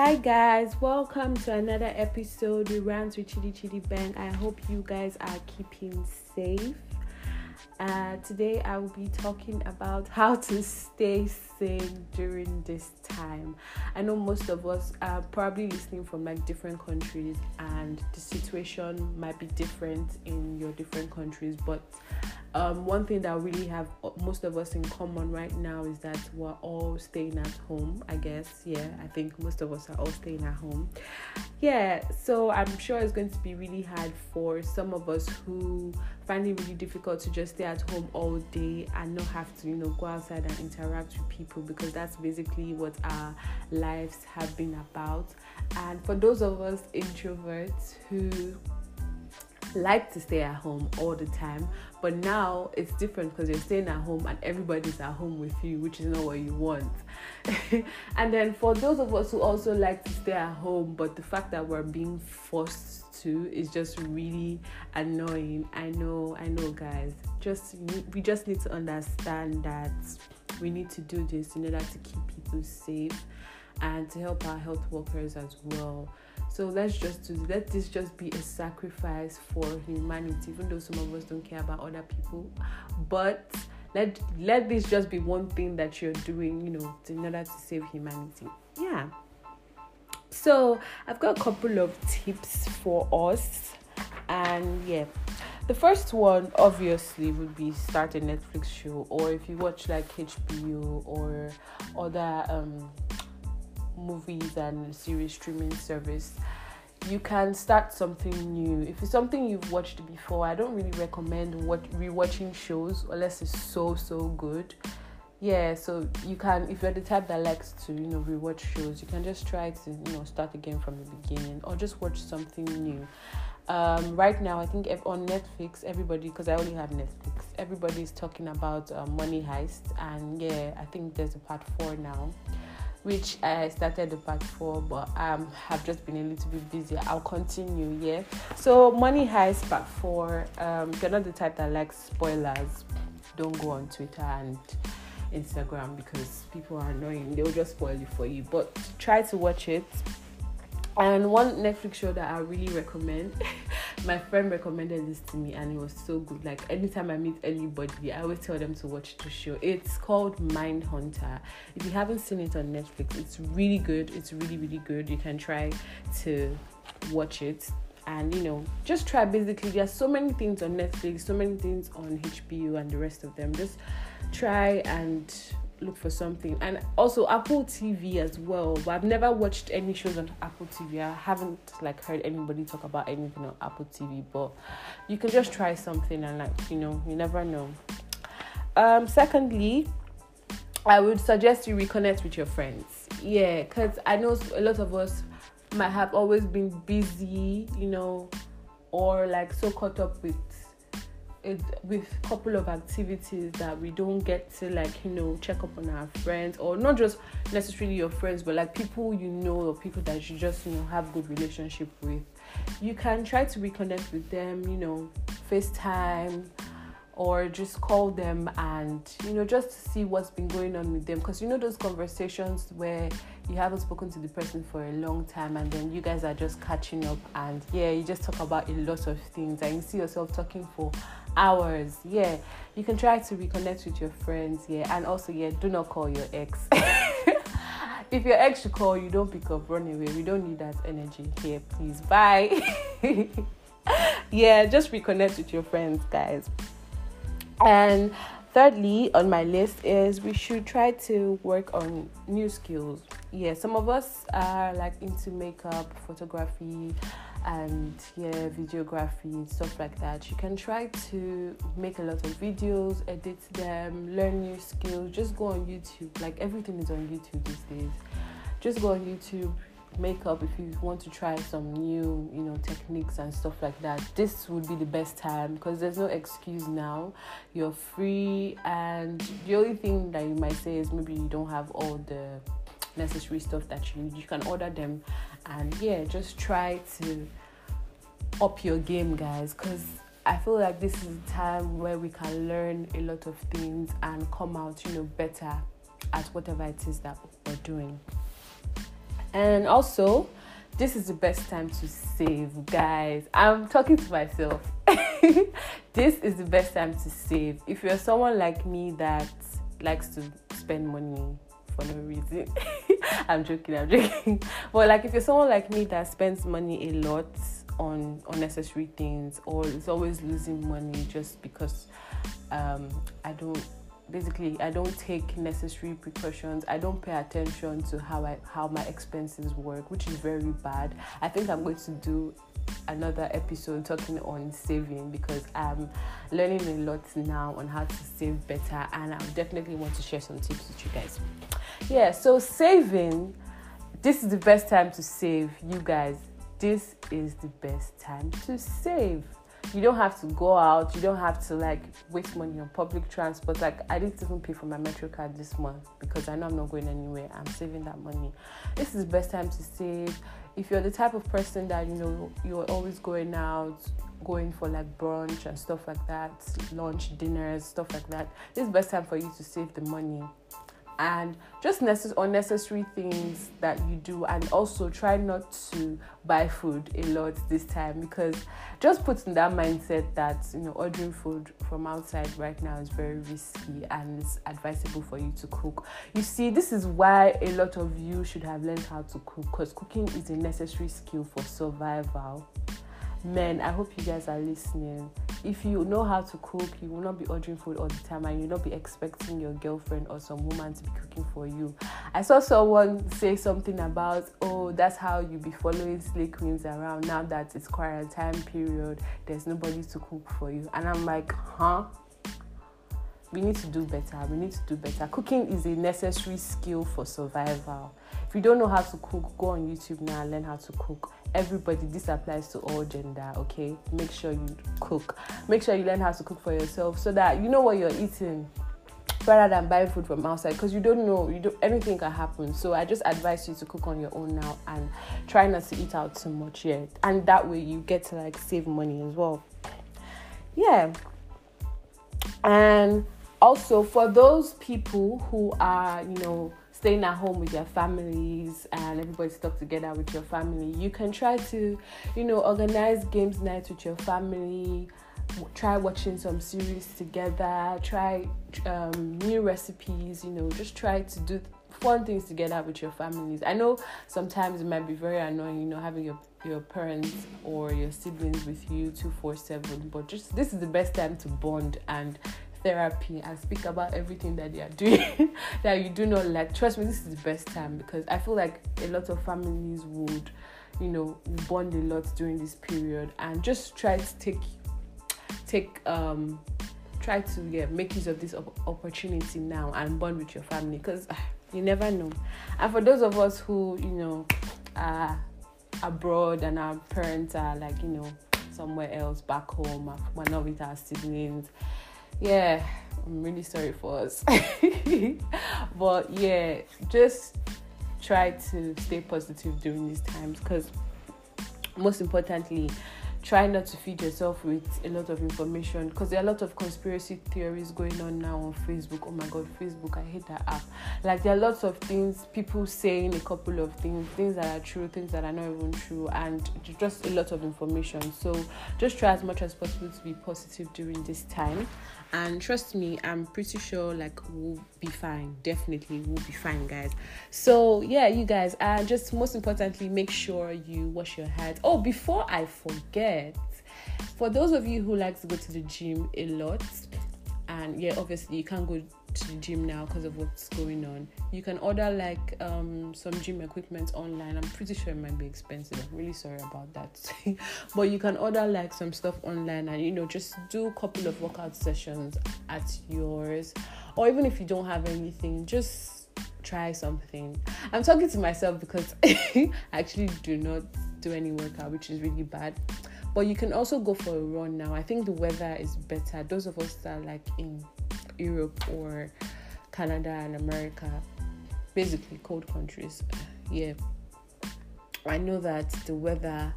Hi guys, welcome to another episode with Rants with Chidi Chidi Bang. I hope you guys are keeping safe. Uh, today I will be talking about how to stay sane during this time. I know most of us are probably listening from like different countries, and the situation might be different in your different countries, but um, one thing that really have most of us in common right now is that we're all staying at home i guess. Yeah i think most of us are all staying at home. Yeah so i'm sure it's going to be really hard for some of us who find it really difficult to just stay at home all day and not have to you know go outside and interact with people because that's basically what our lives have been about. And for those of us introverts who like to stay at home all the time but now it's different because you're staying at home and everybody's at home with you which is not what you want. And then for those of us who also like to stay at home but the fact that we're being forced to is just really annoying. I know i know guys. Just we just need to understand that we need to do this in order to keep people safe and to help our health workers as well so let's just do let this just be a sacrifice for humanity, even though some of us don't care about other people. But let let this just be one thing that you're doing, you know, in order to save humanity. Yeah. So I've got a couple of tips for us, and yeah. The first one obviously would be start a Netflix show, or if you watch like HBO or other um, movies and series streaming service you can start something new. If it's something you've watched before i don't really recommend what rewatching shows unless it's so so good. Yeah so you can if you're the type that likes to you know rewatch shows you can just try to you know start again from the beginning or just watch something new. Um, right now i think on netflix everybody because i only have netflix everybody is talking about uh, money heist. And yeah i think there's a part four now which I started the part four, but um have just been a little bit busy. I'll continue, yeah. So Money Heist part four. Um, if you're not the type that likes spoilers, don't go on Twitter and Instagram because people are annoying. They'll just spoil it for you. But try to watch it. And one Netflix show that I really recommend my friend recommended this to me and it was so good. Like anytime I meet anybody, I always tell them to watch the show. It's called Mindhunter. If you haven't seen it on Netflix, it's really good. It's really, really good. You can try to watch it and you know just try basically there's so many things on netflix so many things on hbo and the rest of them just try and look for something. And also apple tv as well but i've never watched any shows on apple tv i haven't like heard anybody talk about anything on apple tv but you can just try something and like you know you never know. Um secondly i would suggest you reconnect with your friends. Yeah because i know a lot of us might have always been busy you know or like so caught up with it with a couple of activities that we don't get to like you know check up on our friends or not just necessarily your friends but like people you know or people that you just you know have good relationship with. You can try to reconnect with them you know facetime or just call them and you know just to see what's been going on with them. Because you know those conversations where you haven't spoken to the person for a long time and then you guys are just catching up and yeah you just talk about a lot of things and you see yourself talking for hours. Yeah you can try to reconnect with your friends yeah and also yeah do not call your ex. If your ex should call you don't pick up run away. We don't need that energy here please. Bye. Yeah just reconnect with your friends guys. And thirdly on my list is we should try to work on new skills. Yeah some of us are like into makeup photography and yeah videography and stuff like that. You can try to make a lot of videos edit them learn new skills. Just go on youtube. Like everything is on youtube these days. Just go on youtube makeup if you want to try some new you know techniques and stuff like that. This would be the best time because there's no excuse now. You're free and the only thing that you might say is maybe you don't have all the necessary stuff that you need. You can order them and yeah just try to up your game guys because I feel like this is a time where we can learn a lot of things and come out, you know, better at whatever it is that we're doing. And also, this is the best time to save, guys. I'm talking to myself. this is the best time to save. If you're someone like me that likes to spend money for no reason, I'm joking, I'm joking. But like if you're someone like me that spends money a lot on unnecessary things or is always losing money just because um, I don't basically I don't take necessary precautions. I don't pay attention to how I how my expenses work, which is very bad. I think I'm going to do another episode talking on saving because I'm learning a lot now on how to save better and I definitely want to share some tips with you guys. Yeah, so saving this is the best time to save you guys. This is the best time to save you don't have to go out. You don't have to like waste money on public transport. Like i didn't even pay for my metro card this month because i know i'm not going anywhere. I'm saving that money. This is the best time to save. If you're the type of person that you know you're always going out going for like brunch and stuff like that lunch dinners stuff like that this is best time for you to save the money and just necess- unnecessary things that you do and also try not to buy food a lot this time because just put in that mindset that you know ordering food from outside right now is very risky and it's advisable for you to cook. You see this is why a lot of you should have learned how to cook because cooking is a necessary skill for survival. Men i hope you guys are listening if you know how to cook you will not be ordering food all the time and you'll not be expecting your girlfriend or some woman to be cooking for you. I saw someone say something about oh that's how you be following slay queens around now that it's quarantine period there's nobody to cook for you. And i'm like huh we need to do better we need to do better. Cooking is a necessary skill for survival. If you don't know how to cook go on youtube now and learn how to cook. Everybody this applies to all gender okay? Make sure you cook. Make sure you learn how to cook for yourself so that you know what you're eating rather than buying food from outside because you don't know you don't anything can happen. So i just advise you to cook on your own now and try not to eat out too much yet. And that way you get to like save money as well. Yeah. And also for those people who are you know staying at home with your families and everybody stuck together with your family you can try to you know organize games nights with your family try watching some series together try um, new recipes you know just try to do fun things together with your families. I know sometimes it might be very annoying you know having your your parents or your siblings with you 247 but just this is the best time to bond and therapy and speak about everything that they are doing that you do not like. Trust me, this is the best time because I feel like a lot of families would, you know, bond a lot during this period and just try to take take um try to yeah make use of this opportunity now and bond with your family because uh, you never know. And for those of us who you know are abroad and our parents are like you know somewhere else back home, we're not with our siblings yeah, I'm really sorry for us. but yeah, just try to stay positive during these times because most importantly, try not to feed yourself with a lot of information because there are a lot of conspiracy theories going on now on Facebook. Oh my god, Facebook, I hate that app. Like there are lots of things, people saying a couple of things, things that are true, things that are not even true, and just a lot of information. So just try as much as possible to be positive during this time and trust me i'm pretty sure like we'll be fine. Definitely we'll be fine guys. So yeah you guys uh just most importantly make sure you wash your hands. Oh before i forget for those of you who like to go to the gym a lot and yeah obviously you can't go to the gym now because of what's going on. You can order like um, some gym equipment online. I'm pretty sure it might be expensive. I'm really sorry about that. But you can order like some stuff online and you know just do a couple of workout sessions at yours. Or even if you don't have anything just try something. I'm talking to myself because i actually do not do any workout which is really bad. But you can also go for a run now. I think the weather is better. Those of us that are like in Europe or Canada and America, basically cold countries, yeah. I know that the weather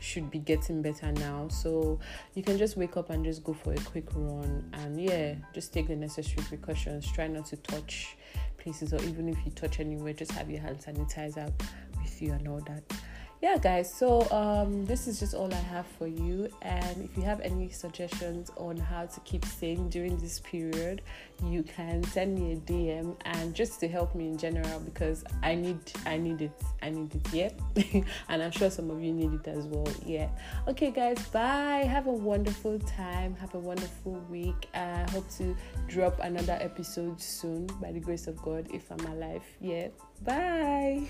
should be getting better now. So you can just wake up and just go for a quick run and yeah, just take the necessary precautions. Try not to touch places or even if you touch anywhere, just have your hand sanitizer with you and all that yeah guys so um this is just all i have for you. And if you have any suggestions on how to keep sane during this period you can send me a dm and just to help me in general because i need i need it. I need it yeah? And i'm sure some of you need it as well yeah? Okay guys bye. Have a wonderful time. Have a wonderful week. I hope to drop another episode soon by the grace of god if i'm alive yeah? Bye